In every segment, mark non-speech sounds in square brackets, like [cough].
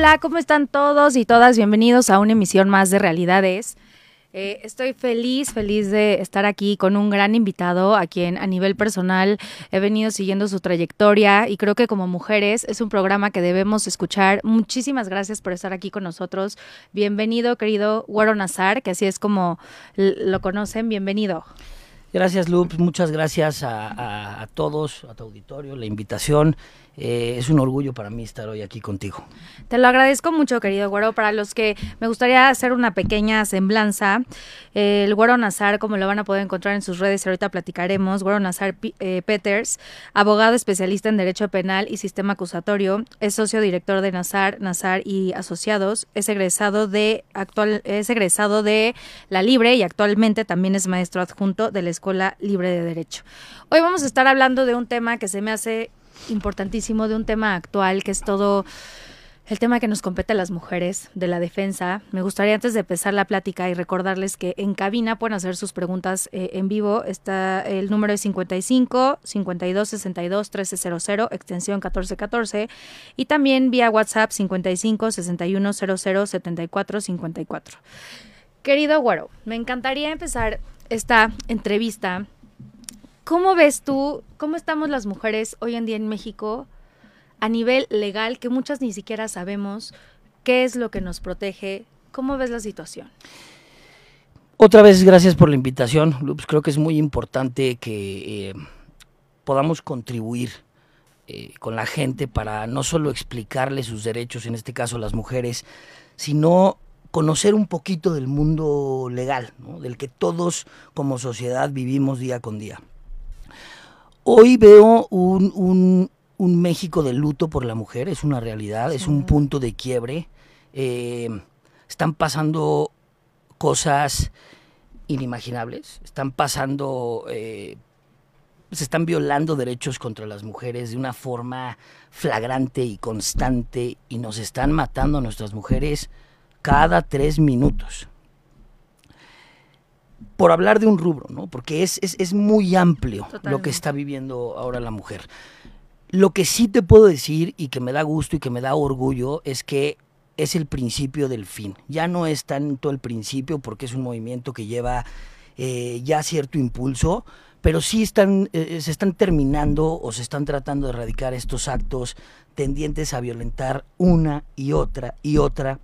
Hola, ¿cómo están todos y todas? Bienvenidos a una emisión más de Realidades. Eh, estoy feliz, feliz de estar aquí con un gran invitado a quien a nivel personal he venido siguiendo su trayectoria y creo que como mujeres es un programa que debemos escuchar. Muchísimas gracias por estar aquí con nosotros. Bienvenido, querido Güero Nazar, que así es como lo conocen. Bienvenido. Gracias, Lup. Muchas gracias a, a todos, a tu auditorio, la invitación. Eh, es un orgullo para mí estar hoy aquí contigo. Te lo agradezco mucho, querido Güero. Para los que me gustaría hacer una pequeña semblanza, el Güero Nazar, como lo van a poder encontrar en sus redes, ahorita platicaremos, Güero Nazar eh, Peters, abogado especialista en Derecho Penal y Sistema Acusatorio, es socio director de Nazar, Nazar y Asociados, es egresado de actual, es egresado de La Libre y actualmente también es maestro adjunto de la Escuela Libre de Derecho. Hoy vamos a estar hablando de un tema que se me hace importantísimo de un tema actual que es todo el tema que nos compete a las mujeres de la defensa. Me gustaría antes de empezar la plática y recordarles que en cabina pueden hacer sus preguntas eh, en vivo. Está el número es 55 52 62 1300 extensión 1414 y también vía WhatsApp 55 61 00 74 54. Querido Güero, me encantaría empezar esta entrevista ¿Cómo ves tú, cómo estamos las mujeres hoy en día en México a nivel legal, que muchas ni siquiera sabemos qué es lo que nos protege? ¿Cómo ves la situación? Otra vez, gracias por la invitación, Lupus. Creo que es muy importante que eh, podamos contribuir eh, con la gente para no solo explicarle sus derechos, en este caso las mujeres, sino conocer un poquito del mundo legal, del que todos como sociedad vivimos día con día. Hoy veo un, México de luto por la mujer, es una realidad, es un punto de quiebre. Eh, están pasando cosas inimaginables, están pasando, eh, se están violando derechos contra las mujeres de una forma flagrante y constante y nos están matando a nuestras mujeres cada tres minutos por hablar de un rubro, ¿no? Porque es, es, muy amplio lo que está viviendo ahora la mujer. Lo que sí te puedo decir y que me da gusto y que me da orgullo es que es el principio del fin. Ya no es tanto el principio porque es un movimiento que lleva eh, ya cierto impulso, pero sí están, eh, se están terminando o se están tratando de erradicar estos actos tendientes a violentar una y otra y otra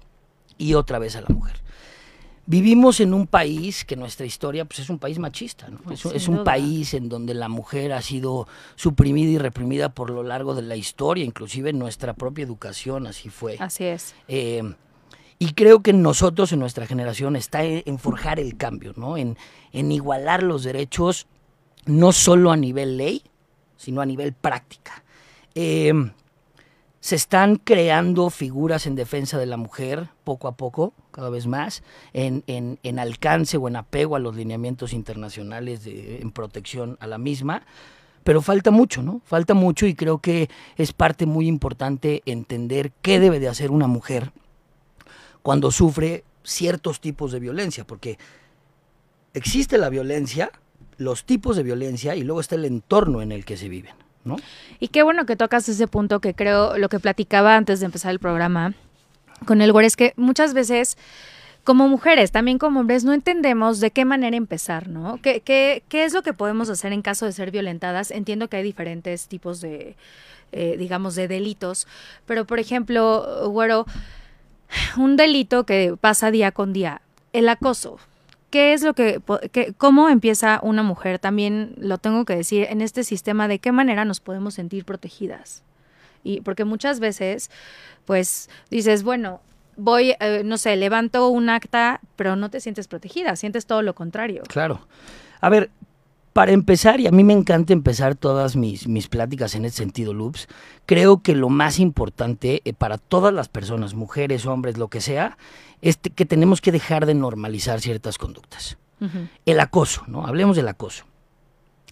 y otra vez a la mujer. Vivimos en un país que nuestra historia pues, es un país machista, ¿no? es, un país en donde la mujer ha sido suprimida y reprimida por lo largo de la historia, inclusive en nuestra propia educación así fue. Así es. Eh, y creo que nosotros, en nuestra generación, está en, forjar el cambio, ¿no? En, en igualar los derechos, no solo a nivel ley, sino a nivel práctica. Eh, se están creando figuras en defensa de la mujer poco a poco, cada vez más, en, en, alcance o en apego a los lineamientos internacionales de, en protección a la misma. Pero falta mucho, ¿no? Falta mucho y creo que es parte muy importante entender qué debe de hacer una mujer cuando sufre ciertos tipos de violencia, porque existe la violencia, los tipos de violencia y luego está el entorno en el que se viven. Y qué bueno que tocas ese punto que creo, lo que platicaba antes de empezar el programa con el Gore, es que muchas veces como mujeres, también como hombres, no entendemos de qué manera empezar, ¿no? ¿Qué, qué, qué es lo que podemos hacer en caso de ser violentadas? Entiendo que hay diferentes tipos de, eh, digamos, de delitos, pero por ejemplo, Güero, un delito que pasa día con día, el acoso. ¿Qué es lo que, cómo empieza una mujer? También lo tengo que decir en este sistema, ¿de qué manera nos podemos sentir protegidas? Y porque muchas veces, pues dices, bueno, voy, eh, no sé, levanto un acta, pero no te sientes protegida, sientes todo lo contrario. Claro. A ver, para empezar, y a mí me encanta empezar todas mis, mis pláticas en ese sentido, Loops, creo que lo más importante eh, para todas las personas, mujeres, hombres, lo que sea, es que tenemos que dejar de normalizar ciertas conductas. El acoso, ¿no? Hablemos del acoso.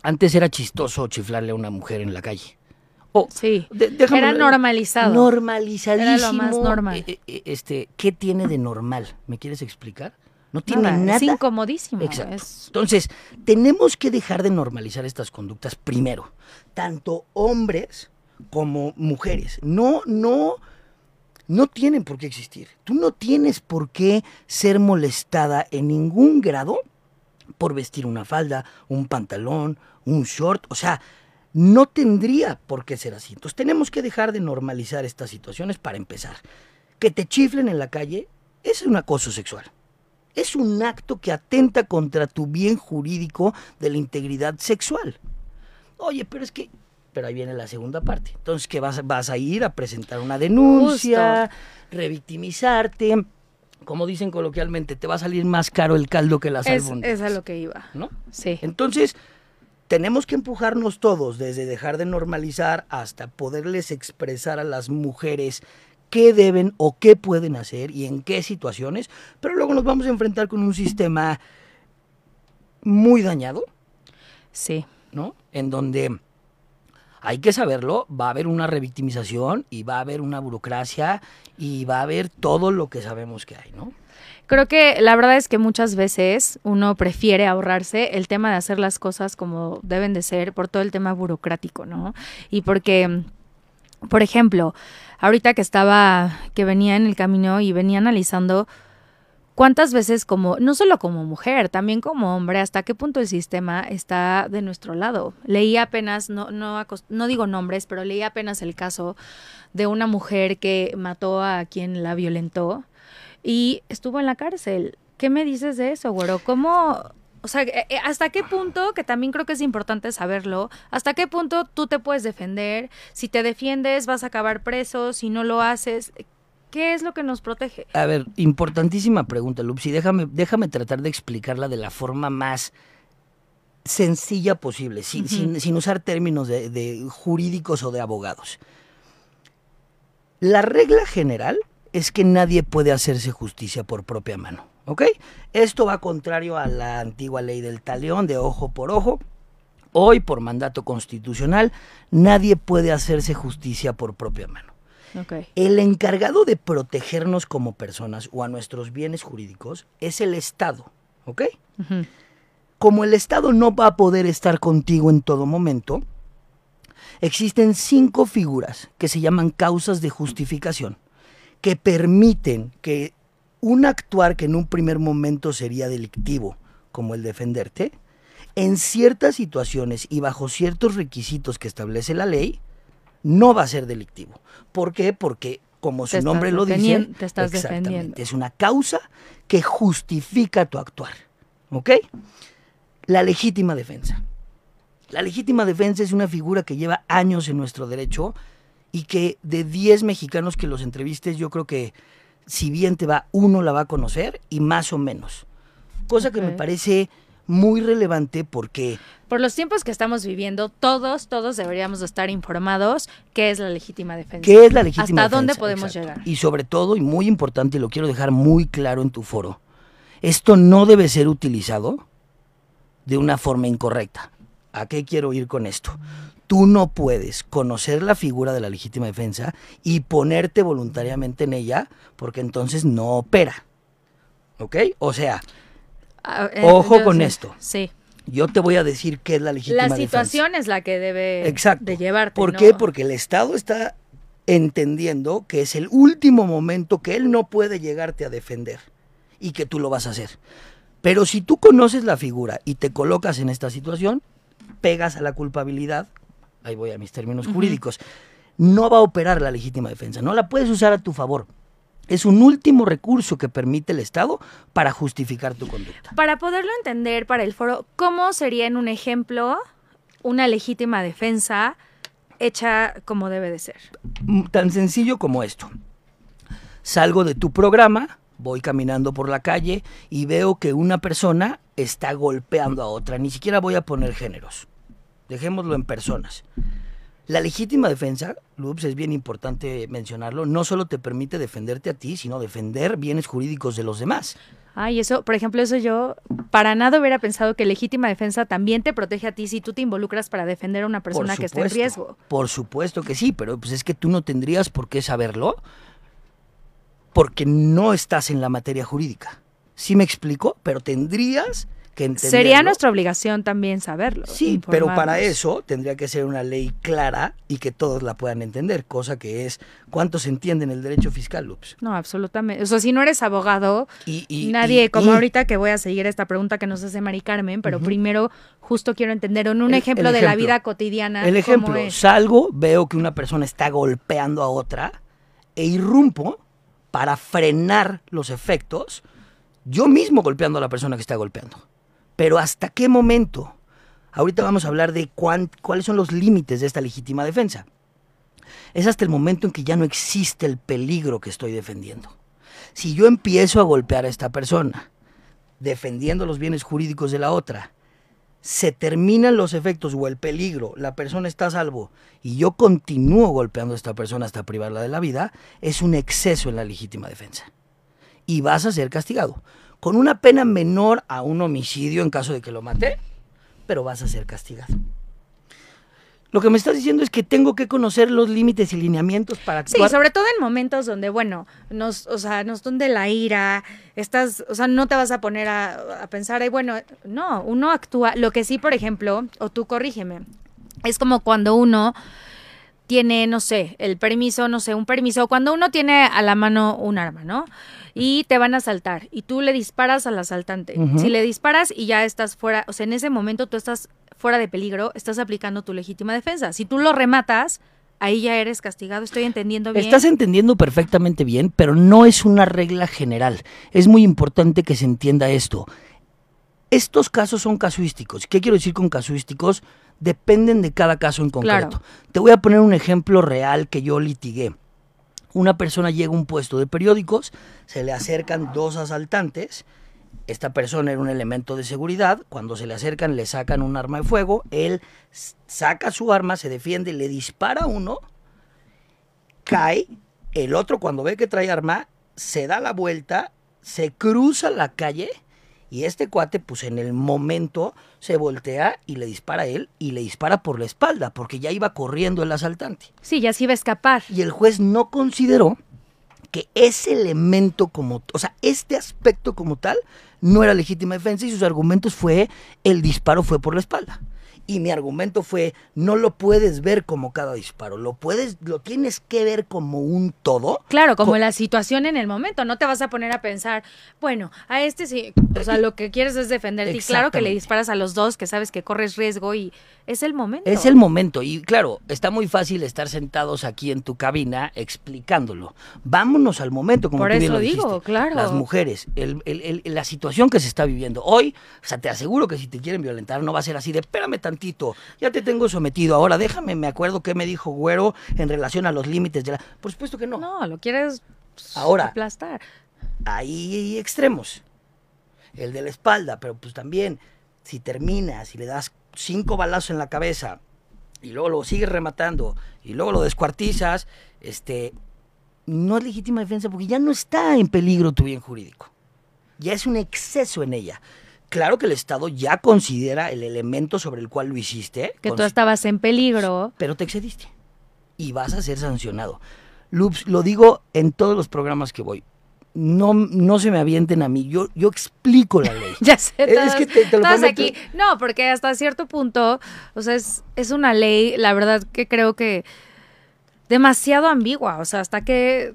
Antes era chistoso chiflarle a una mujer en la calle. sí, era normalizado. Normalizadísimo. Era lo más normal. Eh, eh, este, ¿Qué tiene de normal? ¿Me quieres explicar? No tiene nada. Es incomodísimo. Exacto. Entonces, tenemos que dejar de normalizar estas conductas primero, tanto hombres como mujeres. No, no, no tienen por qué existir. Tú no tienes por qué ser molestada en ningún grado por vestir una falda, un pantalón, un short. O sea, no tendría por qué ser así. Entonces tenemos que dejar de normalizar estas situaciones para empezar. Que te chiflen en la calle es un acoso sexual. Es un acto que atenta contra tu bien jurídico de la integridad sexual. Oye, pero es que pero ahí viene la segunda parte. Entonces, que vas, vas a ir a presentar una denuncia, revictimizarte. Como dicen coloquialmente, te va a salir más caro el caldo que las es, Es a lo que iba. ¿No? Sí. Entonces, tenemos que empujarnos todos, desde dejar de normalizar hasta poderles expresar a las mujeres qué deben o qué pueden hacer y en qué situaciones, pero luego nos vamos a enfrentar con un sistema muy dañado. Sí. ¿No? En donde hay que saberlo, va a haber una revictimización y va a haber una burocracia y va a haber todo lo que sabemos que hay, ¿no? Creo que la verdad es que muchas veces uno prefiere ahorrarse el tema de hacer las cosas como deben de ser por todo el tema burocrático, ¿no? Y porque, por ejemplo, ahorita que estaba, que venía en el camino y venía analizando ¿Cuántas veces como, no solo como mujer, también como hombre, hasta qué punto el sistema está de nuestro lado? Leí apenas, no, no, no digo nombres, pero leí apenas el caso de una mujer que mató a quien la violentó y estuvo en la cárcel. ¿Qué me dices de eso, güero? ¿Cómo, o sea, eh, eh, ¿hasta qué punto, que también creo que es importante saberlo, hasta qué punto tú te puedes defender? Si te defiendes, vas a acabar preso, si no lo haces, ¿Qué es lo que nos protege? A ver, importantísima pregunta, Lupsi. Déjame, déjame tratar de explicarla de la forma más sencilla posible, sin, sin, usar términos de, jurídicos o de abogados. La regla general es que nadie puede hacerse justicia por propia mano. ¿Ok? Esto va contrario a la antigua ley del talión de ojo por ojo. Hoy, por mandato constitucional, nadie puede hacerse justicia por propia mano. El encargado de protegernos como personas o a nuestros bienes jurídicos es el Estado, ¿ok? Como el Estado no va a poder estar contigo en todo momento, existen cinco figuras que se llaman causas de justificación, que permiten que un actuar que en un primer momento sería delictivo, como el defenderte, en ciertas situaciones y bajo ciertos requisitos que establece la ley, no va a ser delictivo. ¿Por qué? Porque como su nombre lo dice, te estás defendiendo. es una causa que justifica tu actuar. ¿Ok? La legítima defensa. La legítima defensa es una figura que lleva años en nuestro derecho y que de 10 mexicanos que los entrevistes, yo creo que si bien te va, uno la va a conocer y más o menos. Cosa que me parece muy relevante porque... Por los tiempos que estamos viviendo, todos, todos deberíamos estar informados qué es la legítima defensa. ¿Qué es la legítima defensa? ¿Hasta dónde podemos llegar? Y sobre todo, y muy importante, y lo quiero dejar muy claro en tu foro, esto no debe ser utilizado de una forma incorrecta. ¿A qué quiero ir con esto? Tú no puedes conocer la figura de la legítima defensa y ponerte voluntariamente en ella porque entonces no opera. ¿Ok? O sea, Ah, eh, Ojo con esto. Sí. Yo te voy a decir qué es la legítima La situación es la que debe Exacto. de llevarte. ¿Por qué? Porque el Estado está entendiendo que es el último momento que él no puede llegarte a defender y que tú lo vas a hacer. Pero si tú conoces la figura y te colocas en esta situación, pegas a la culpabilidad, ahí voy a mis términos jurídicos, no va a operar la legítima defensa, no la puedes usar a tu favor es un último recurso que permite el Estado para justificar tu conducta. Para poderlo entender para el foro, ¿cómo sería en un ejemplo una legítima defensa hecha como debe de ser? Mm, tan sencillo como esto. Salgo de tu programa, voy caminando por la calle y veo que una persona está golpeando a otra. Ni siquiera voy a poner géneros. Dejémoslo en personas. La legítima defensa, Lups, es bien importante mencionarlo, no solo te permite defenderte a ti, sino defender bienes jurídicos de los demás. Ay, eso, por ejemplo, eso yo para nada hubiera pensado que legítima defensa también te protege a ti si tú te involucras para defender a una persona que está en riesgo. Por supuesto que sí, pero pues es que tú no tendrías por qué saberlo porque no estás en la materia jurídica. ¿Sí me explico? Pero tendrías que entenderlo. Sería nuestra obligación también saberlo. Sí, pero para eso tendría que ser una ley clara y que todos la puedan entender, cosa que es cuántos entienden el derecho fiscal, Loops. No, absolutamente. O sea, si no eres abogado, Y, y- nadie, y- como y- ahorita que voy a seguir esta pregunta que nos hace Mari Carmen, pero primero justo quiero entender en un El- ejemplo el de la vida cotidiana. El ejemplo, salgo, veo que una persona está golpeando a otra e irrumpo para frenar los efectos, yo mismo golpeando a la persona que está golpeando. Pero ¿hasta qué momento? Ahorita vamos a hablar de cuáles son los límites de esta legítima defensa. Es hasta el momento en que ya no existe el peligro que estoy defendiendo. Si yo empiezo a golpear a esta persona, defendiendo los bienes jurídicos de la otra, se terminan los efectos o el peligro, la persona está a salvo y yo continúo golpeando a esta persona hasta privarla de la vida, es un exceso en la legítima defensa. Y vas a ser castigado. Con una pena menor a un homicidio en caso de que lo mate, pero vas a ser castigado. Lo que me estás diciendo es que tengo que conocer los límites y lineamientos para Sí, actuar. sobre todo en momentos donde, bueno, nos, o sea, nos tunde la ira, estás, o sea, no te vas a poner a, a pensar, "Ay, bueno, no, uno actúa, lo que sí, por ejemplo, o tú corrígeme, es como cuando uno tiene, no sé, el permiso, no sé, un permiso, cuando uno tiene a la mano un arma, ¿no? Y te van a asaltar y tú le disparas al asaltante. Si le disparas y ya estás fuera, o sea, en ese momento tú estás fuera de peligro, estás aplicando tu legítima defensa. Si tú lo rematas, ahí ya eres castigado. Estoy entendiendo bien. Estás entendiendo perfectamente bien, pero no es una regla general. Es muy importante que se entienda esto. Estos casos son casuísticos. ¿Qué quiero decir con casuísticos? Dependen de cada caso en concreto. Claro. Te voy a poner un ejemplo real que yo litigué. Una persona llega a un puesto de periódicos, se le acercan dos asaltantes. Esta persona era un elemento de seguridad. Cuando se le acercan, le sacan un arma de fuego. Él saca su arma, se defiende, le dispara a uno cae, el otro cuando ve que trae arma, se da la vuelta, se cruza la calle y este cuate pues en el momento se voltea y le dispara a él y le dispara por la espalda porque ya iba corriendo el asaltante. Sí, ya sí va a escapar. Y el juez no consideró que ese elemento como, o sea, este aspecto como tal no era legítima defensa y sus argumentos fue el disparo fue por la espalda. Y mi argumento fue, no lo puedes ver como cada disparo, lo puedes, lo tienes que ver como un todo. Claro, como Co- la situación en el momento, no te vas a poner a pensar, bueno, a este sí, o sea, lo que quieres es defenderte y claro que le disparas a los dos que sabes que corres riesgo y es el momento. Es el momento y claro, está muy fácil estar sentados aquí en tu cabina explicándolo. Vámonos al momento, como Por tú bien eso lo digo, dijiste. claro. Las mujeres, el- el- el- la situación que se está viviendo hoy, o sea, te aseguro que si te quieren violentar no va a ser así de, espérame tantito, ya te tengo sometido, ahora déjame, me acuerdo qué me dijo Güero en relación a los límites de la... Por supuesto que no. No, lo quieres Ahora. aplastar. Ahí hay extremos. El de la espalda, pero pues también, si terminas y le das cinco balazos en la cabeza y luego lo sigues rematando y luego lo descuartizas, este, no es legítima defensa porque ya no está en peligro tu bien jurídico. Ya es un exceso en ella. Claro que el Estado ya considera el elemento sobre el cual lo hiciste, Que tú estabas en peligro. pero te excediste y vas a ser sancionado. Loops, lo digo en todos los programas que voy. No, no se me avienten a mí, yo, yo explico la ley. [laughs] Ya sé, Es que te- te lo todos prometo. aquí. No, porque hasta cierto punto, o sea, es, es una ley, la verdad que creo que demasiado ambigua. O sea, hasta que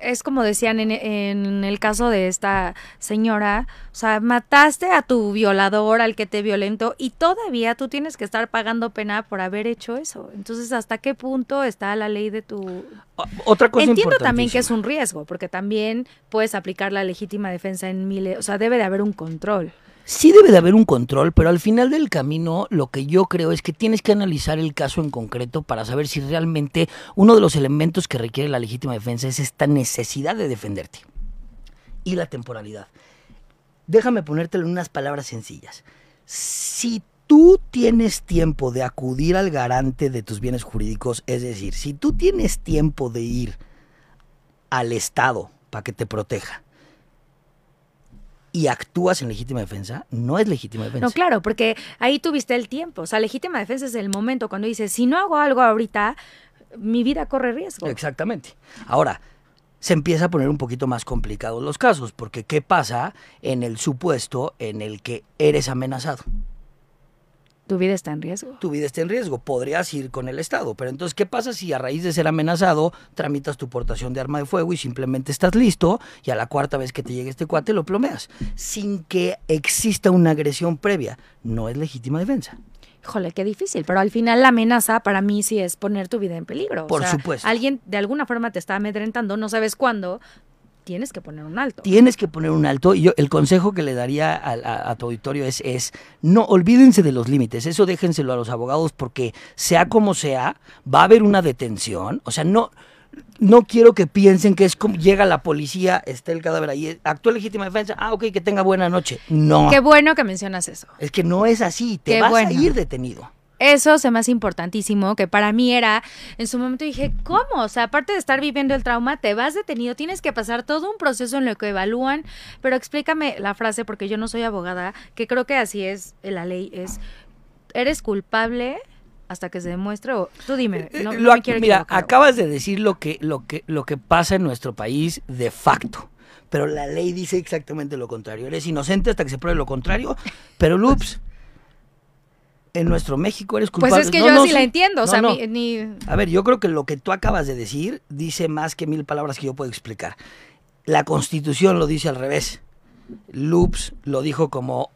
es como decían en, en el caso de esta señora, o sea, mataste a tu violador, al que te violentó, y todavía tú tienes que estar pagando pena por haber hecho eso. Entonces, ¿hasta qué punto está la ley de tu, Otra cosa Entiendo también que es un riesgo, porque también puedes aplicar la legítima defensa en miles, o sea, debe de haber un control. Sí debe de haber un control, pero al final del camino lo que yo creo es que tienes que analizar el caso en concreto para saber si realmente uno de los elementos que requiere la legítima defensa es esta necesidad de defenderte y la temporalidad. Déjame ponértelo en unas palabras sencillas. Si tú tienes tiempo de acudir al garante de tus bienes jurídicos, es decir, si tú tienes tiempo de ir al Estado para que te proteja, y actúas en legítima defensa, no es legítima defensa. No, claro, porque ahí tuviste el tiempo, o sea, legítima defensa es el momento cuando dices, si no hago algo ahorita, mi vida corre riesgo. Exactamente. Ahora, se empieza a poner un poquito más complicados los casos, porque ¿qué pasa en el supuesto en el que eres amenazado? Tu vida está en riesgo. Tu vida está en riesgo. Podrías ir con el Estado. Pero entonces, ¿qué pasa si a raíz de ser amenazado tramitas tu portación de arma de fuego y simplemente estás listo y a la cuarta vez que te llegue este cuate lo plomeas? Sin que exista una agresión previa. No es legítima defensa. Híjole, qué difícil, pero al final la amenaza para mí sí es poner tu vida en peligro. Por supuesto. Alguien de alguna forma te está amedrentando, no sabes cuándo, tienes que poner un alto. Tienes que poner un alto. Y yo, el consejo que le daría a, tu auditorio es, es, no olvídense de los límites. Eso déjenselo a los abogados porque sea como sea, va a haber una detención. O sea, no, no quiero que piensen que es como llega la policía, está el cadáver ahí, actúa legítima defensa, ah, ok, que tenga buena noche. No. Qué bueno que mencionas eso. Es que no es así, te vas a ir detenido. Eso se me hace importantísimo, que para mí era, en su momento dije, ¿cómo? O sea, aparte de estar viviendo el trauma, te vas detenido, tienes que pasar todo un proceso en lo que evalúan, pero explícame la frase, porque yo no soy abogada, que creo que así es la ley, es, eres culpable hasta que se demuestre o tú dime no, lo, me quiero mira acabas de decir lo que lo que lo que pasa en nuestro país de facto pero la ley dice exactamente lo contrario. Eres inocente hasta que se pruebe lo contrario pero loops en nuestro México eres culpable. Pues es que yo así la entiendo, o sea, ni... A ver, yo creo que lo que tú acabas de decir dice más que mil palabras que yo puedo explicar. La Constitución lo dice al revés. Loops lo dijo como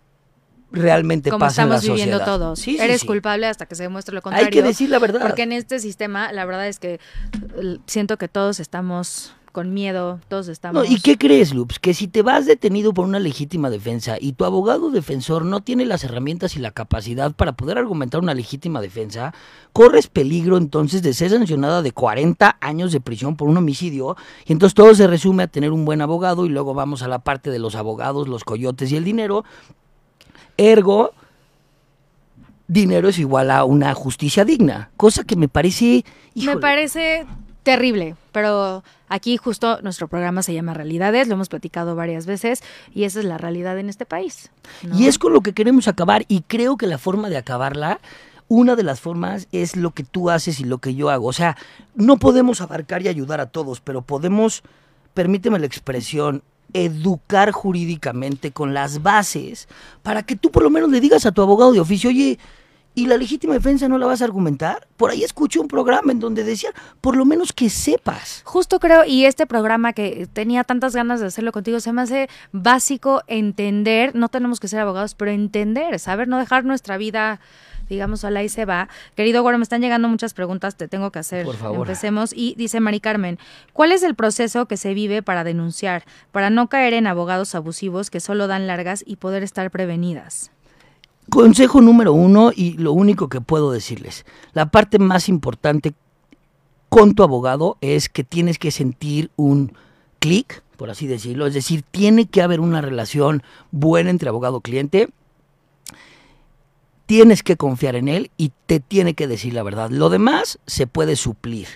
realmente como pasa en la viviendo todos. Eres culpable hasta que se demuestre lo contrario. Hay que decir la verdad. Porque en este sistema, la verdad es que siento que todos estamos con miedo, todos estamos... ¿Y qué crees, Lups? Que si te vas detenido por una legítima defensa y tu abogado defensor no tiene las herramientas y la capacidad para poder argumentar una legítima defensa, corres peligro entonces de ser sancionada de 40 años de prisión por un homicidio y entonces todo se resume a tener un buen abogado y luego vamos a la parte de los abogados, los coyotes y el dinero. Ergo, dinero es igual a una justicia digna, cosa que me parece... Me parece terrible, pero aquí justo nuestro programa se llama Realidades, lo hemos platicado varias veces y esa es la realidad en este país. Y es con lo que queremos acabar y creo que la forma de acabarla, una de las formas es lo que tú haces y lo que yo hago. O sea, no podemos abarcar y ayudar a todos, pero podemos, permíteme la expresión, educar jurídicamente con las bases para que tú por lo menos le digas a tu abogado de oficio, oye, ¿Y la legítima defensa no la vas a argumentar? Por ahí escuché un programa en donde decía, por lo menos que sepas. Justo creo, y este programa que tenía tantas ganas de hacerlo contigo, se me hace básico entender, no tenemos que ser abogados, pero entender, saber, no dejar nuestra vida digamos, a la y se va. Querido Güero, me están llegando muchas preguntas, te tengo que hacer. Por favor. Empecemos. Y dice Mari Carmen, ¿cuál es el proceso que se vive para denunciar, para no caer en abogados abusivos que solo dan largas y poder estar prevenidas? Consejo número uno y lo único que puedo decirles, la parte más importante con tu abogado es que tienes que sentir un clic, por así decirlo, es decir, tiene que haber una relación buena entre abogado-cliente, tienes que confiar en él y te tiene que decir la verdad. Lo demás se puede suplir.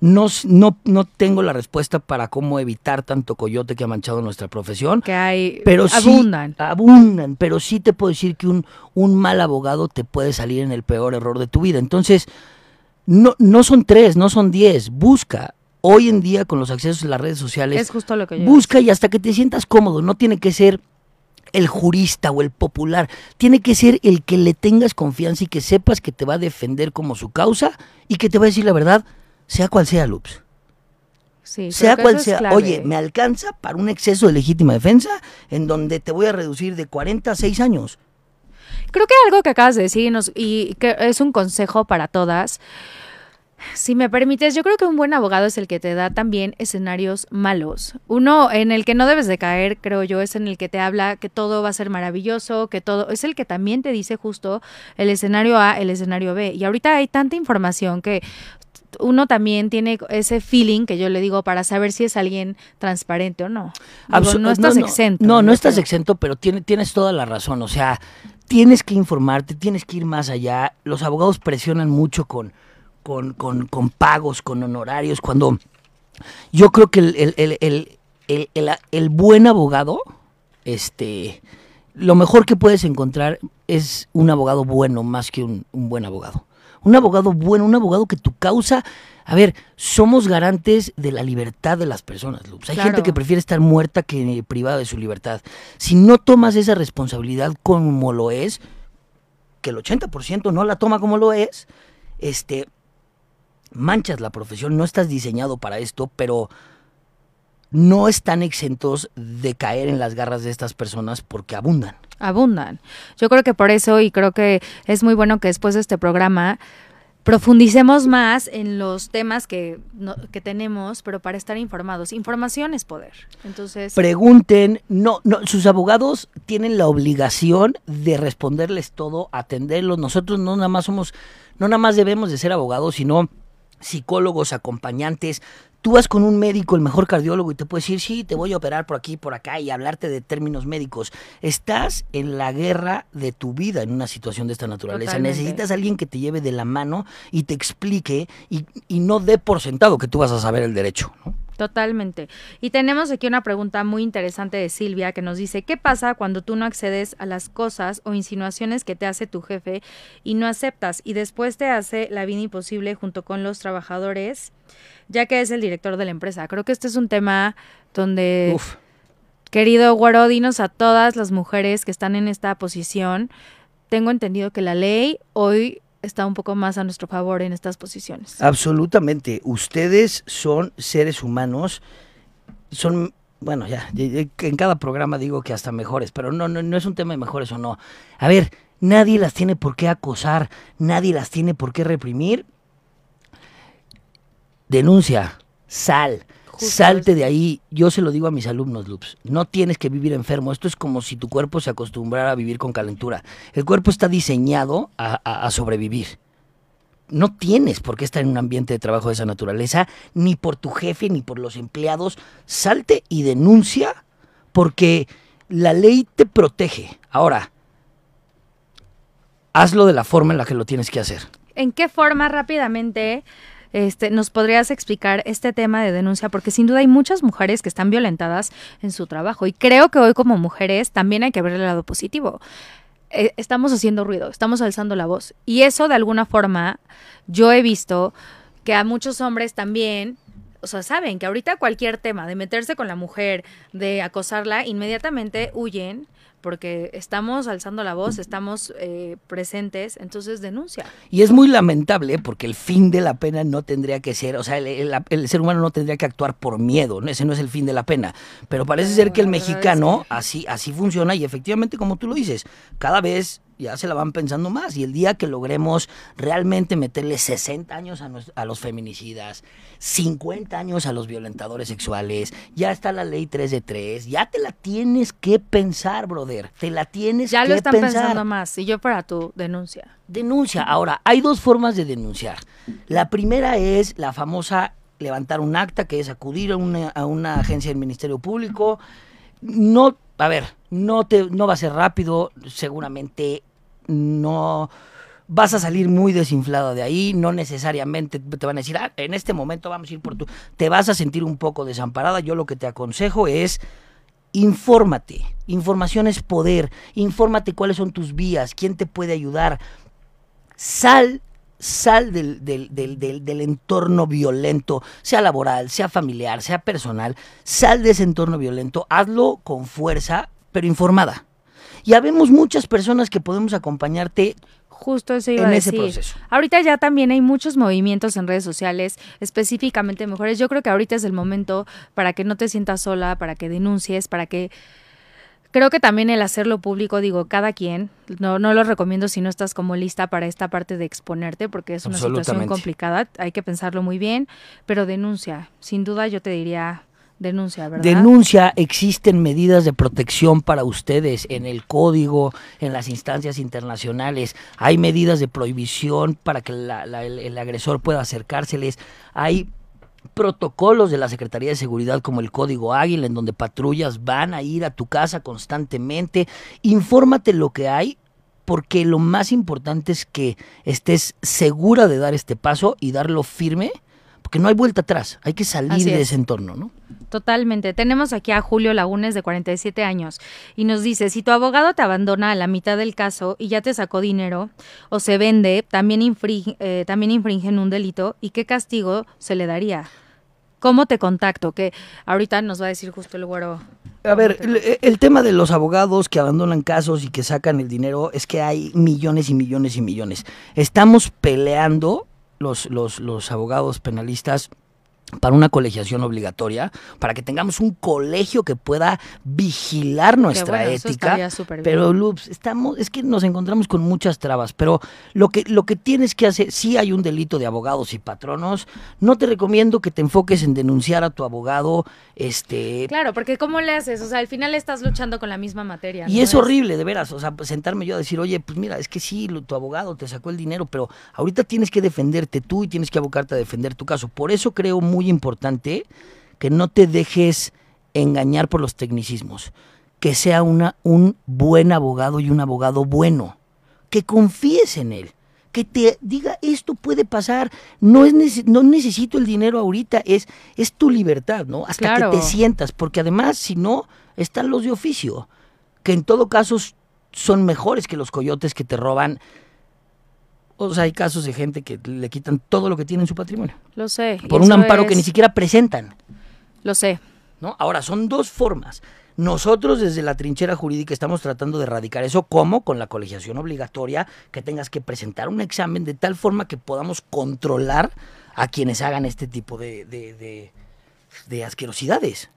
No, no, no tengo la respuesta para cómo evitar tanto coyote que ha manchado nuestra profesión. Que hay, pero abundan. abundan, pero sí te puedo decir que un, un mal abogado te puede salir en el peor error de tu vida. Entonces, no, no son tres, no son diez. Busca, hoy en día con los accesos a las redes sociales. Es justo lo que yo Busca y hasta que te sientas cómodo. No tiene que ser el jurista o el popular. Tiene que ser el que le tengas confianza y que sepas que te va a defender como su causa y que te va a decir la verdad sea cual sea, Loops. Sí, sea cual sea, oye, me alcanza para un exceso de legítima defensa en donde te voy a reducir de 40 a 6 años. Creo que algo que acabas de decir y que es un consejo para todas. Si me permites, yo creo que un buen abogado es el que te da también escenarios malos. Uno en el que no debes de caer, creo yo, es en el que te habla que todo va a ser maravilloso, que todo es el que también te dice justo el escenario A, el escenario B. Y ahorita hay tanta información que uno también tiene ese feeling que yo le digo para saber si es alguien transparente o no. no estás exento. No, no, estás exento, pero tienes toda la razón. O sea, tienes que informarte, tienes que ir más allá. Los abogados presionan mucho con, con, con, con pagos, con honorarios, cuando yo creo que el, el, el, el, buen abogado, este, lo mejor que puedes encontrar es un abogado bueno más que un, un buen abogado Un abogado bueno, un abogado que tu causa... A ver, somos garantes de la libertad de las personas, Luz. Hay Claro. gente que prefiere estar muerta que privada de su libertad. Si no tomas esa responsabilidad como lo es, que el 80% no la toma como lo es, este, manchas la profesión, no estás diseñado para esto, pero no están exentos de caer en las garras de estas personas porque abundan. Abundan. Yo creo que por eso y creo que es muy bueno que después de este programa profundicemos más en los temas que, que tenemos, pero para estar informados. Información es poder. Entonces, Pregunten, no, no, sus abogados tienen la obligación de responderles todo, atenderlos. Nosotros no nada más somos, no nada más debemos de ser abogados, sino psicólogos, acompañantes. Tú vas con un médico, el mejor cardiólogo, y te puede decir, sí, te voy a operar por aquí, por acá, y hablarte de términos médicos. Estás en la guerra de tu vida en una situación de esta naturaleza. Totalmente. Necesitas a alguien que te lleve de la mano y te explique y, y no dé por sentado que tú vas a saber el derecho. ¿no? Totalmente. Y tenemos aquí una pregunta muy interesante de Silvia que nos dice, ¿qué pasa cuando tú no accedes a las cosas o insinuaciones que te hace tu jefe y no aceptas y después te hace la vida imposible junto con los trabajadores, ya que es el director de la empresa? Creo que este es un tema donde, Uf. querido Guaro, dinos a todas las mujeres que están en esta posición, tengo entendido que la ley hoy está un poco más a nuestro favor en estas posiciones. Absolutamente. Ustedes son seres humanos, son, bueno, ya, en cada programa digo que hasta mejores, pero no, no, no es un tema de mejores o no. A ver, nadie las tiene por qué acosar, nadie las tiene por qué reprimir. Denuncia, sal. Justo Salte eso. de ahí. Yo se lo digo a mis alumnos, Loops. No tienes que vivir enfermo. Esto es como si tu cuerpo se acostumbrara a vivir con calentura. El cuerpo está diseñado a- a- a sobrevivir no tienes por qué estar en un ambiente de trabajo de esa naturaleza, ni por tu jefe, ni por los empleados. Salte y denuncia porque la ley te protege. Ahora, hazlo de la forma en la que lo tienes que hacer. ¿En qué forma rápidamente este, nos podrías explicar este tema de denuncia? Porque sin duda hay muchas mujeres que están violentadas en su trabajo y creo que hoy como mujeres también hay que ver el lado positivo. Eh, estamos haciendo ruido, estamos alzando la voz y eso de alguna forma yo he visto que a muchos hombres también... O sea, saben que ahorita cualquier tema de meterse con la mujer, de acosarla, inmediatamente huyen porque estamos alzando la voz, estamos eh, presentes, entonces denuncia. Y es muy lamentable porque el fin de la pena no tendría que ser, o sea, el, el- el ser humano no tendría que actuar por miedo, ¿no? ese no es el fin de la pena. Pero parece Pero ser que el mexicano así, así funciona y efectivamente, como tú lo dices, cada vez ya se la van pensando más y el día que logremos realmente meterle 60 años a, nos- a los feminicidas, 50 años a los violentadores sexuales, ya está la ley 3 de 3, ya te la tienes que pensar, brother, te la tienes Ya que lo están pensar pensando más. Y yo para tu denuncia. denuncia. Ahora, hay dos formas de denunciar. La primera es la famosa levantar un acta, que es acudir a una, a una agencia del Ministerio Público. No, a ver, no, te, no va a ser rápido, seguramente no vas a salir muy desinflado de ahí, no necesariamente te van a decir, ah, en este momento vamos a ir por tu... Te vas a sentir un poco desamparada. Yo lo que te aconsejo es infórmate. Información es poder. Infórmate cuáles son tus vías, quién te puede ayudar. Sal, sal del, del, del, del, del entorno violento, sea laboral, sea familiar, sea personal. Sal de ese entorno violento, hazlo con fuerza, pero informada. Y habemos muchas personas que podemos acompañarte Justo eso iba en a ese proceso. Ahorita ya también hay muchos movimientos en redes sociales, específicamente mujeres. Yo creo que ahorita es el momento para que no te sientas sola, para que denuncies, para que... Creo que también el hacerlo público, digo, cada quien, no, no lo recomiendo si no estás como lista para esta parte de exponerte, porque es una situación complicada, hay que pensarlo muy bien, pero denuncia, sin duda yo te diría denuncia, ¿verdad? Denuncia, existen medidas de protección para ustedes en el código, en las instancias internacionales. Hay medidas de prohibición para que la- la- el, el agresor pueda acercárseles. Hay protocolos de la Secretaría de Seguridad como el Código Águila, en donde patrullas van a ir a tu casa constantemente. Infórmate lo que hay, porque lo más importante es que estés segura de dar este paso y darlo firme, porque no hay vuelta atrás. Hay que salir Así de es. ese entorno, ¿no? Totalmente. Tenemos aquí a Julio Lagunes de 47 años y nos dice, si tu abogado te abandona a la mitad del caso y ya te sacó dinero o se vende, también, infringe, eh, también infringen un delito y qué castigo se le daría. ¿Cómo te contacto? Que ahorita nos va a decir justo el güero. A ver, el, el, tema de los abogados que abandonan casos y que sacan el dinero es que hay millones y millones y millones. Estamos peleando los, los, los abogados penalistas para una colegiación obligatoria, para que tengamos un colegio que pueda vigilar nuestra bueno, ética. Pero Loops, estamos, es que nos encontramos con muchas trabas, pero lo que, lo que tienes que hacer, si hay un delito de abogados y patronos, no te recomiendo que te enfoques en denunciar a tu abogado, este Claro, porque ¿cómo le haces? O sea, al final estás luchando con la misma materia. Y ¿no? es horrible, de veras, o sea, pues sentarme yo a decir, oye, pues mira, es que sí, tu abogado te sacó el dinero, pero ahorita tienes que defenderte tú y tienes que abocarte a defender tu caso. Por eso creo muy importante que no te dejes engañar por los tecnicismos, que sea una, un buen abogado y un abogado bueno, que confíes en él, que te diga esto puede pasar, no es no necesito el dinero ahorita, es, es tu libertad, ¿no? Hasta claro. que te sientas, porque además si no, están los de oficio, que en todo caso son mejores que los coyotes que te roban o sea, hay casos de gente que le quitan todo lo que tiene en su patrimonio. Lo sé. Por un amparo es... que ni siquiera presentan. Lo sé. ¿No? Ahora, son dos formas. Nosotros desde la trinchera jurídica estamos tratando de erradicar eso, como con la colegiación obligatoria, que tengas que presentar un examen de tal forma que podamos controlar a quienes hagan este tipo de, de, de, de asquerosidades.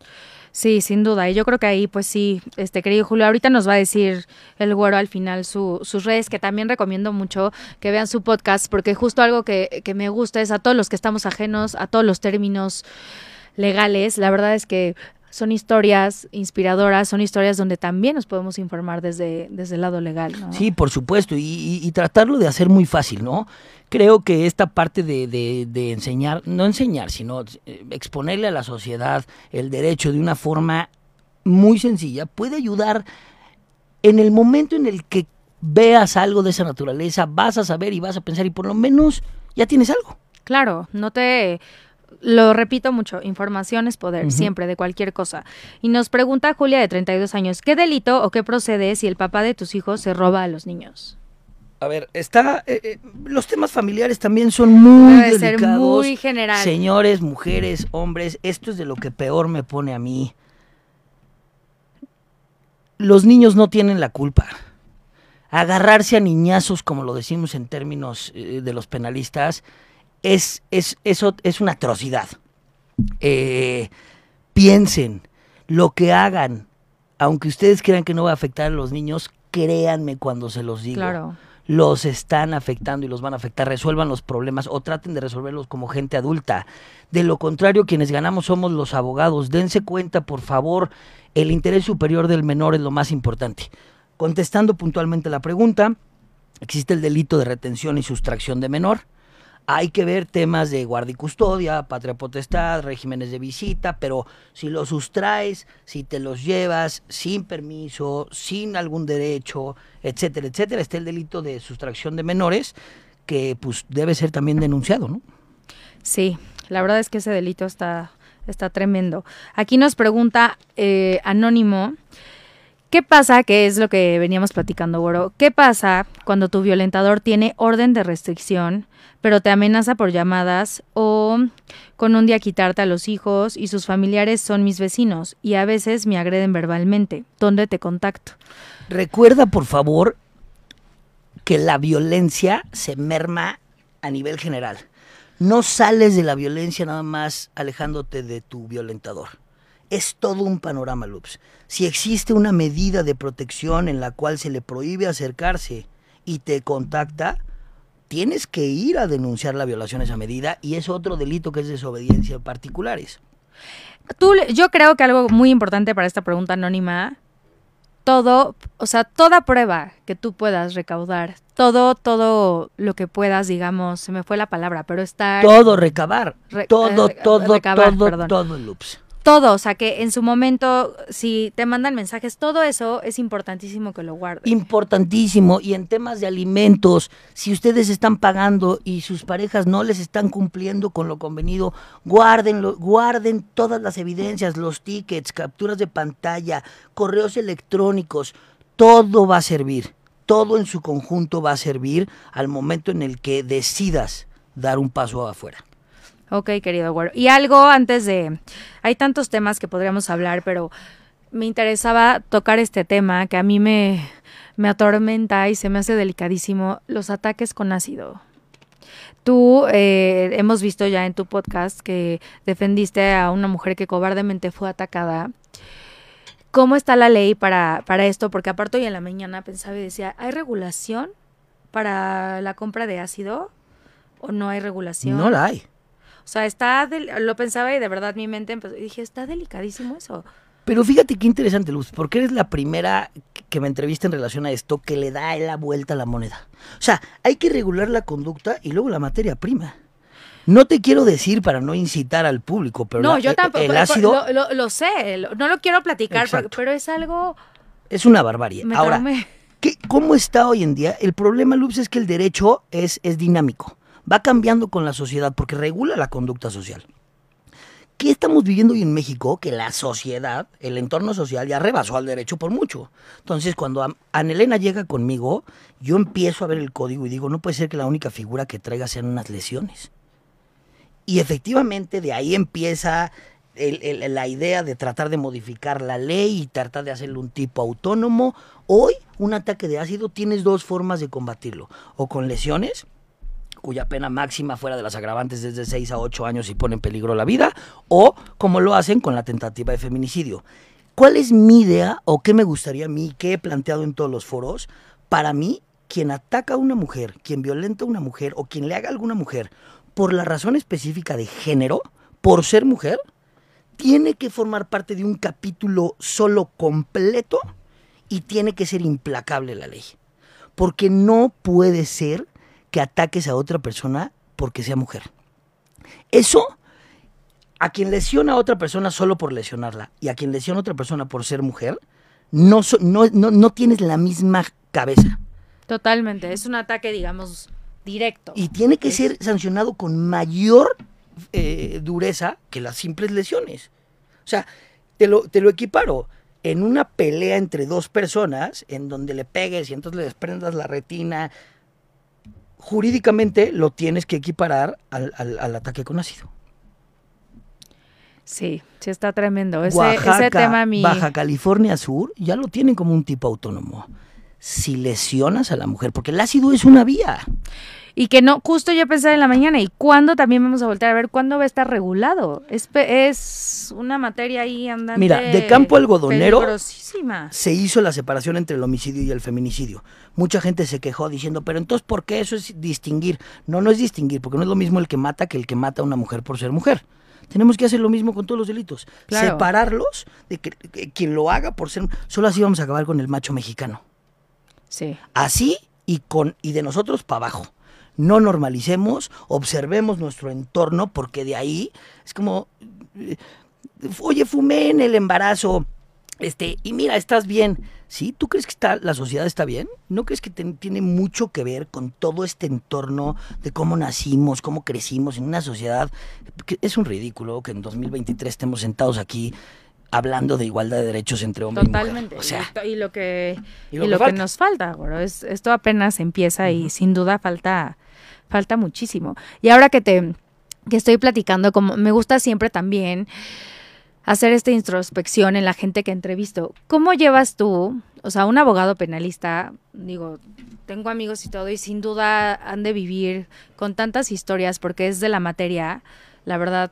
Sí, sin duda. Y yo creo que ahí, pues sí, este querido Julio, ahorita nos va a decir el güero al final su, sus redes, que también recomiendo mucho que vean su podcast, porque justo algo que, que me gusta es a todos los que estamos ajenos a todos los términos legales. La verdad es que son historias inspiradoras, son historias donde también nos podemos informar desde, desde el lado legal. ¿no? Sí, por supuesto, y, y, y, tratarlo de hacer muy fácil, ¿no? Creo que esta parte de, de, de, enseñar, no enseñar, sino exponerle a la sociedad el derecho de una forma muy sencilla puede ayudar en el momento en el que veas algo de esa naturaleza, vas a saber y vas a pensar y por lo menos ya tienes algo. Claro, no te lo repito mucho, información es poder, uh -huh. siempre, de cualquier cosa. Y nos pregunta Julia de 32 años, ¿qué delito o qué procede si el papá de tus hijos se roba a los niños? A ver, está, eh, eh, los temas familiares también son muy Debe delicados. Ser muy general. Señores, mujeres, hombres, esto es de lo que peor me pone a mí. Los niños no tienen la culpa. Agarrarse a niñazos, como lo decimos en términos eh, de los penalistas, es, es, eso es una atrocidad. Eh, piensen, lo que hagan, aunque ustedes crean que no va a afectar a los niños, créanme cuando se los digo. Claro. Los están afectando y los van a afectar. Resuelvan los problemas o traten de resolverlos como gente adulta. De lo contrario, quienes ganamos somos los abogados. Dense cuenta, por favor, el interés superior del menor es lo más importante. Contestando puntualmente la pregunta, existe el delito de retención y sustracción de menor hay que ver temas de guardia y custodia, patria potestad, regímenes de visita, pero si los sustraes, si te los llevas sin permiso, sin algún derecho, etcétera, etcétera, está el delito de sustracción de menores que pues debe ser también denunciado, ¿no? Sí, la verdad es que ese delito está, está tremendo. Aquí nos pregunta eh, Anónimo, ¿Qué pasa? Que es lo que veníamos platicando, Güero. ¿Qué pasa cuando tu violentador tiene orden de restricción, pero te amenaza por llamadas o con un día quitarte a los hijos y sus familiares son mis vecinos y a veces me agreden verbalmente? ¿Dónde te contacto? Recuerda, por favor, que la violencia se merma a nivel general. No sales de la violencia nada más alejándote de tu violentador es todo un panorama, Loops. Si existe una medida de protección en la cual se le prohíbe acercarse y te contacta, tienes que ir a denunciar la violación a esa medida y es otro delito que es desobediencia en particulares. Tú, yo creo que algo muy importante para esta pregunta anónima, todo, o sea, toda prueba que tú puedas recaudar, todo, todo lo que puedas, digamos, se me fue la palabra, pero estar... Todo recabar, Re- todo, eh, todo, recabar, todo, perdón. todo, Loops. Todo, o sea, que en su momento, si te mandan mensajes, todo eso es importantísimo que lo guarden. Importantísimo. Y en temas de alimentos, si ustedes están pagando y sus parejas no les están cumpliendo con lo convenido, guárdenlo, guarden todas las evidencias, los tickets, capturas de pantalla, correos electrónicos, todo va a servir. Todo en su conjunto va a servir al momento en el que decidas dar un paso afuera. Ok, querido güero. Y algo antes de... Hay tantos temas que podríamos hablar, pero me interesaba tocar este tema que a mí me, me atormenta y se me hace delicadísimo, los ataques con ácido. Tú eh, hemos visto ya en tu podcast que defendiste a una mujer que cobardemente fue atacada. ¿Cómo está la ley para, para esto? Porque aparte hoy en la mañana pensaba y decía, ¿hay regulación para la compra de ácido o no hay regulación? No la hay. O sea, está, lo pensaba y de verdad mi mente empezó, y dije, está delicadísimo eso. Pero fíjate qué interesante, Luz, porque eres la primera que me entrevista en relación a esto que le da la vuelta a la moneda. O sea, hay que regular la conducta y luego la materia prima. No te quiero decir para no incitar al público, pero no, yo e, tampoco, el ácido... Lo, sé, no lo quiero platicar, pero, es algo... Es una barbarie. Ahora, ¿qué, ¿cómo está hoy en día? El problema, Luz, es que el derecho es, es dinámico va cambiando con la sociedad porque regula la conducta social. ¿Qué estamos viviendo hoy en México? Que la sociedad, el entorno social ya rebasó al derecho por mucho. Entonces, cuando Anelena llega conmigo, yo empiezo a ver el código y digo, no puede ser que la única figura que traiga sean unas lesiones. Y efectivamente de ahí empieza la idea de tratar de modificar la ley y tratar de hacerlo un tipo autónomo. Hoy, un ataque de ácido, tienes dos formas de combatirlo. O con lesiones, cuya pena máxima fuera de las agravantes desde 6 a 8 años y pone en peligro la vida, o como lo hacen con la tentativa de feminicidio. ¿Cuál es mi idea o qué me gustaría a mí, qué he planteado en todos los foros? Para mí, quien ataca a una mujer, quien violenta a una mujer o quien le haga a alguna mujer por la razón específica de género, por ser mujer, tiene que formar parte de un capítulo solo completo y tiene que ser implacable la ley. Porque no puede ser que ataques a otra persona porque sea mujer. Eso, a quien lesiona a otra persona solo por lesionarla y a quien lesiona a otra persona por ser mujer, no, no, no, tienes la misma cabeza. Totalmente, es un ataque, digamos, directo. Y tiene que ser sancionado con mayor eh, dureza que las simples lesiones. O sea, te lo, te lo equiparo. En una pelea entre dos personas, en donde le pegues y entonces le desprendas la retina, jurídicamente lo tienes que equiparar al, al, ataque con ácido. Sí, sí está tremendo. Ese, ese tema mi... Baja California Sur ya lo tienen como un tipo autónomo. Si lesionas a la mujer, porque el ácido es una vía. Y que no, justo yo pensé en la mañana, ¿y cuándo también vamos a voltear a ver cuándo va a estar regulado? Es, es una materia ahí andando. Mira, de campo algodonero se hizo la separación entre el homicidio y el feminicidio. Mucha gente se quejó diciendo, pero entonces, ¿por qué eso es distinguir? No, no es distinguir, porque no es lo mismo el que mata que el que mata a una mujer por ser mujer. Tenemos que hacer lo mismo con todos los delitos. Separarlos de que, que quien lo haga por ser... Solo así vamos a acabar con el macho mexicano. Sí. Así y con y de nosotros para abajo no normalicemos, observemos nuestro entorno, porque de ahí es como, eh, oye, fumé en el embarazo, este, y mira, estás bien. ¿Sí? ¿Tú crees que está, la sociedad está bien? ¿No crees que tiene mucho que ver con todo este entorno de cómo nacimos, cómo crecimos en una sociedad? Que es un ridículo que en 2023 estemos sentados aquí hablando de igualdad de derechos entre hombres y mujeres. O sea, y, lo que, y lo, que, nos falta, bueno, es, esto apenas empieza y sin duda falta falta muchísimo. Y ahora que te que estoy platicando, como me gusta siempre también hacer esta introspección en la gente que entrevisto. ¿Cómo llevas tú, o sea, un abogado penalista, digo, tengo amigos y todo, y sin duda han de vivir con tantas historias porque es de la materia, la verdad,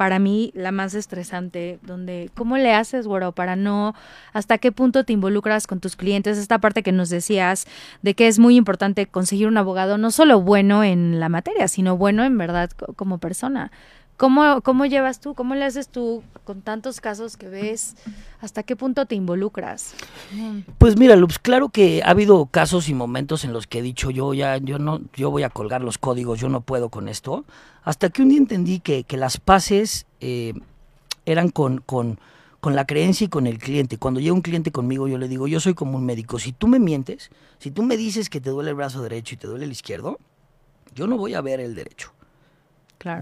para mí la más estresante, donde cómo le haces, güero, para no, hasta qué punto te involucras con tus clientes, esta parte que nos decías de que es muy importante conseguir un abogado no solo bueno en la materia, sino bueno en verdad como persona. ¿Cómo, ¿Cómo llevas tú? ¿Cómo le haces tú con tantos casos que ves? ¿Hasta qué punto te involucras? Pues mira, Luz, claro que ha habido casos y momentos en los que he dicho yo ya, yo no, yo voy a colgar los códigos, yo no puedo con esto. Hasta que un día entendí que, que las paces eh, eran con, con, con la creencia y con el cliente. Cuando llega un cliente conmigo, yo le digo, yo soy como un médico. Si tú me mientes, si tú me dices que te duele el brazo derecho y te duele el izquierdo, yo no voy a ver el derecho.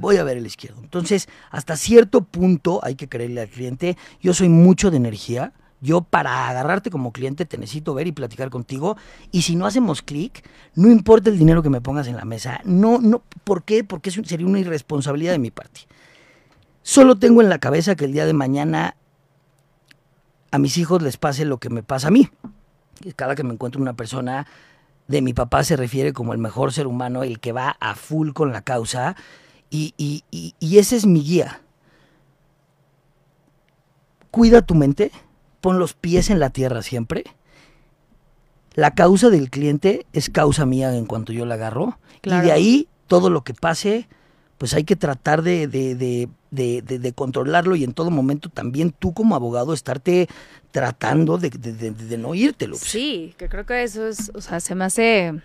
Voy a ver el izquierdo. Entonces, hasta cierto punto hay que creerle al cliente. Yo soy mucho de energía. Yo para agarrarte como cliente te necesito ver y platicar contigo. Y si no hacemos clic, no importa el dinero que me pongas en la mesa. No, no, ¿por qué? Porque eso sería una irresponsabilidad de mi parte. Solo tengo en la cabeza que el día de mañana a mis hijos les pase lo que me pasa a mí. Cada que me encuentro una persona de mi papá se refiere como el mejor ser humano, el que va a full con la causa. Y, y, y, y ese es mi guía. Cuida tu mente, pon los pies en la tierra siempre. La causa del cliente es causa mía en cuanto yo la agarro. Claro. Y de ahí todo lo que pase, pues hay que tratar de, de, de, de, controlarlo y en todo momento también tú como abogado estarte tratando de, de- de- de no irte, Lupis. Sí, que creo que eso es, o sea, se me hace,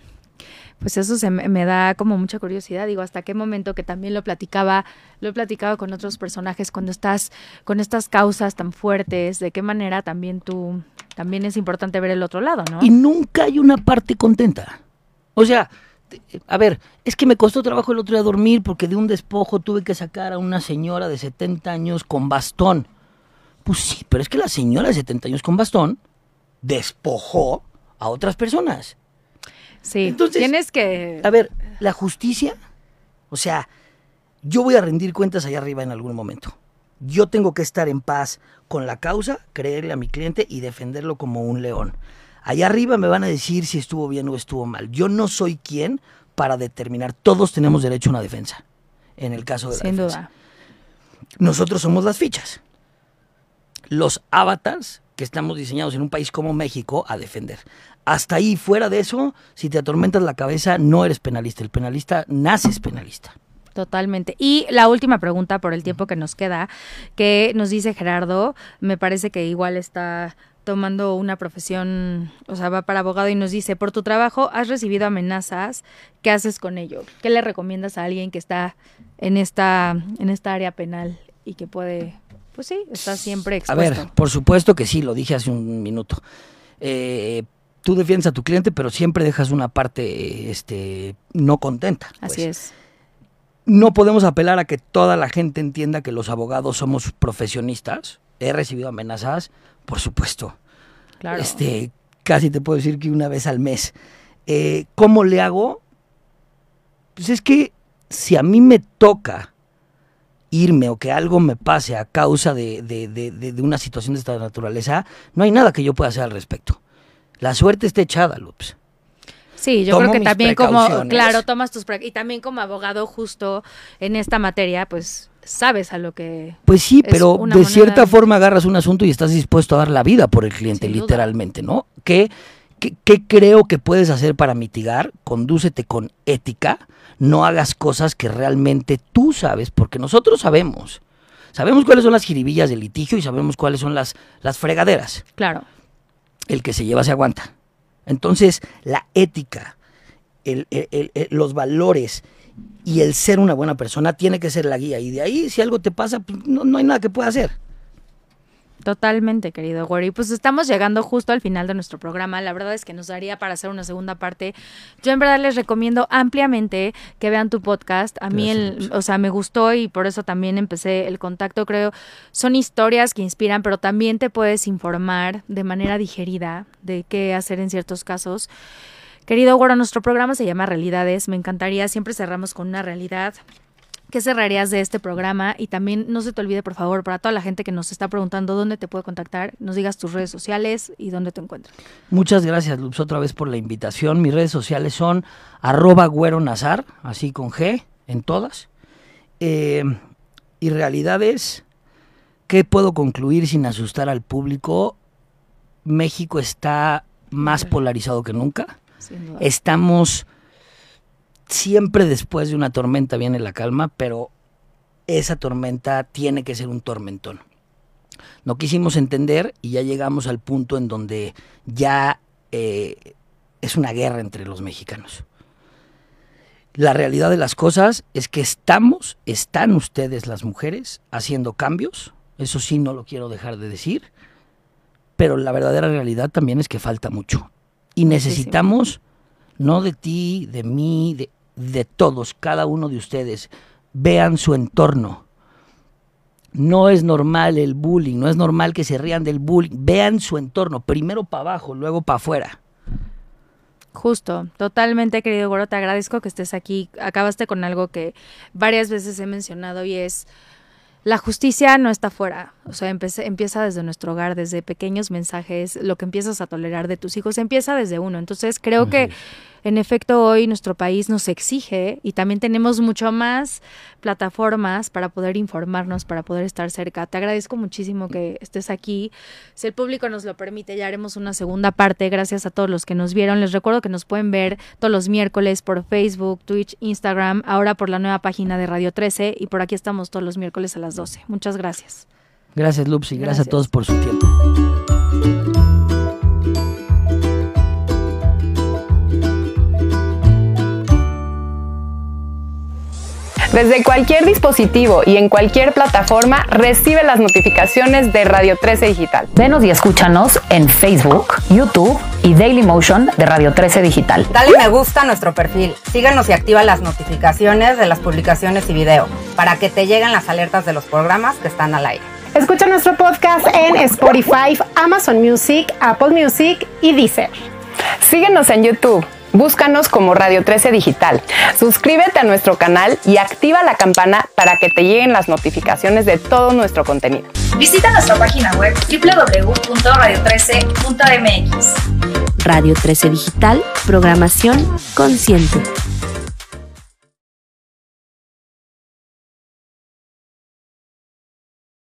pues eso se me, me da como mucha curiosidad, digo, hasta qué momento que también lo platicaba, lo he platicado con otros personajes cuando estás con estas causas tan fuertes, de qué manera también tú, también es importante ver el otro lado, ¿no? Y nunca hay una parte contenta. O sea, te- a ver, es que me costó trabajo el otro día dormir porque de un despojo tuve que sacar a una señora de 70 años con bastón. Pues sí, pero es que la señora de 70 años con bastón despojó a otras personas. Sí, entonces, tienes que, A ver, la justicia, o sea, yo voy a rendir cuentas allá arriba en algún momento. Yo tengo que estar en paz con la causa, creerle a mi cliente y defenderlo como un león. Allá arriba me van a decir si estuvo bien o estuvo mal. Yo no soy quien para determinar. Todos tenemos derecho a una defensa. En el caso de la sin defensa. duda. Nosotros somos las fichas. Los avatars que estamos diseñados en un país como México a defender. Hasta ahí, fuera de eso, si te atormentas la cabeza, no eres penalista. El penalista naces penalista. Totalmente. Y la última pregunta por el tiempo que nos queda, que nos dice Gerardo, me parece que igual está tomando una profesión, o sea, va para abogado y nos dice, por tu trabajo has recibido amenazas, ¿qué haces con ello? ¿Qué le recomiendas a alguien que está en esta, en esta área penal y que puede, pues sí, está siempre A expuesto? ver, por supuesto que sí, lo dije hace un minuto. Eh, tú defiendes a tu cliente, pero siempre dejas una parte este, no contenta. Así pues. es. No podemos apelar a que toda la gente entienda que los abogados somos profesionistas. He recibido amenazas, por supuesto. Claro. Este, casi te puedo decir que una vez al mes. Eh, ¿Cómo le hago? Pues es que si a mí me toca irme o que algo me pase a causa de, de- de- de- de una situación de esta naturaleza, no hay nada que yo pueda hacer al respecto. La suerte está echada, Lups. Sí, yo Tomo creo que también como, claro, tomas tus y también como abogado justo en esta materia, pues sabes a lo que Pues sí, pero de moneda- cierta forma agarras un asunto y estás dispuesto a dar la vida por el cliente, Sin duda. literalmente, ¿no? ¿Qué, qué, qué creo que puedes hacer para mitigar? Condúcete con ética, no hagas cosas que realmente tú sabes, porque nosotros sabemos. Sabemos cuáles son las jiribillas del litigio y sabemos cuáles son las, las fregaderas. Claro. El que se lleva se aguanta. Entonces, la ética, el- el- el- los valores y el ser una buena persona tiene que ser la guía. Y de ahí, si algo te pasa, pues, no, no hay nada que pueda hacer. Totalmente, querido Gori. Pues estamos llegando justo al final de nuestro programa. La verdad es que nos daría para hacer una segunda parte. Yo en verdad les recomiendo ampliamente que vean tu podcast. A mí, el, o sea, me gustó y por eso también empecé el contacto. Creo son historias que inspiran, pero también te puedes informar de manera digerida de qué hacer en ciertos casos. Querido Goro, nuestro programa se llama Realidades. Me encantaría, siempre cerramos con una realidad. ¿Qué cerrarías de este programa? Y también no se te olvide, por favor, para toda la gente que nos está preguntando dónde te puede contactar, nos digas tus redes sociales y dónde te encuentras. Muchas gracias, Lups, otra vez por la invitación. Mis redes sociales son arroba güero nazar, así con G, en todas. Eh, y realidades, ¿qué puedo concluir sin asustar al público? México está más polarizado que nunca. Estamos siempre después de una tormenta viene la calma, pero esa tormenta tiene que ser un tormentón. No quisimos entender y ya llegamos al punto en donde ya eh, es una guerra entre los mexicanos. La realidad de las cosas es que estamos, están ustedes las mujeres haciendo cambios. eso sí no lo quiero dejar de decir, pero la verdadera realidad también es que falta mucho. Y necesitamos, no de ti, de mí, de, de todos, cada uno de ustedes, vean su entorno. No es normal el bullying, no es normal que se rían del bullying. Vean su entorno, primero para abajo, luego para afuera. Justo, totalmente querido Goro, te agradezco que estés aquí. Acabaste con algo que varias veces he mencionado y es la justicia no está fuera, o sea, empieza desde nuestro hogar, desde pequeños mensajes, lo que empiezas a tolerar de tus hijos empieza desde uno. Entonces creo que en efecto hoy nuestro país nos exige y también tenemos mucho más plataformas para poder informarnos, para poder estar cerca. Te agradezco muchísimo que estés aquí. Si el público nos lo permite, ya haremos una segunda parte. Gracias a todos los que nos vieron. Les recuerdo que nos pueden ver todos los miércoles por Facebook, Twitch, Instagram, ahora por la nueva página de Radio 13 y por aquí estamos todos los miércoles a las 12. Muchas gracias. Gracias, Lups, y gracias a todos por su tiempo. Desde cualquier dispositivo y en cualquier plataforma recibe las notificaciones de Radio 13 Digital. Venos y escúchanos en Facebook, YouTube y Daily Motion de Radio 13 Digital. Dale me gusta a nuestro perfil, síguenos y activa las notificaciones de las publicaciones y video para que te lleguen las alertas de los programas que están al aire. Escucha nuestro podcast en Spotify, Amazon Music, Apple Music y Deezer. Síguenos en YouTube Búscanos como Radio 13 Digital. Suscríbete a nuestro canal y activa la campana para que te lleguen las notificaciones de todo nuestro contenido. Visita nuestra página web www.radio13.mx. Radio 13 Digital, programación consciente.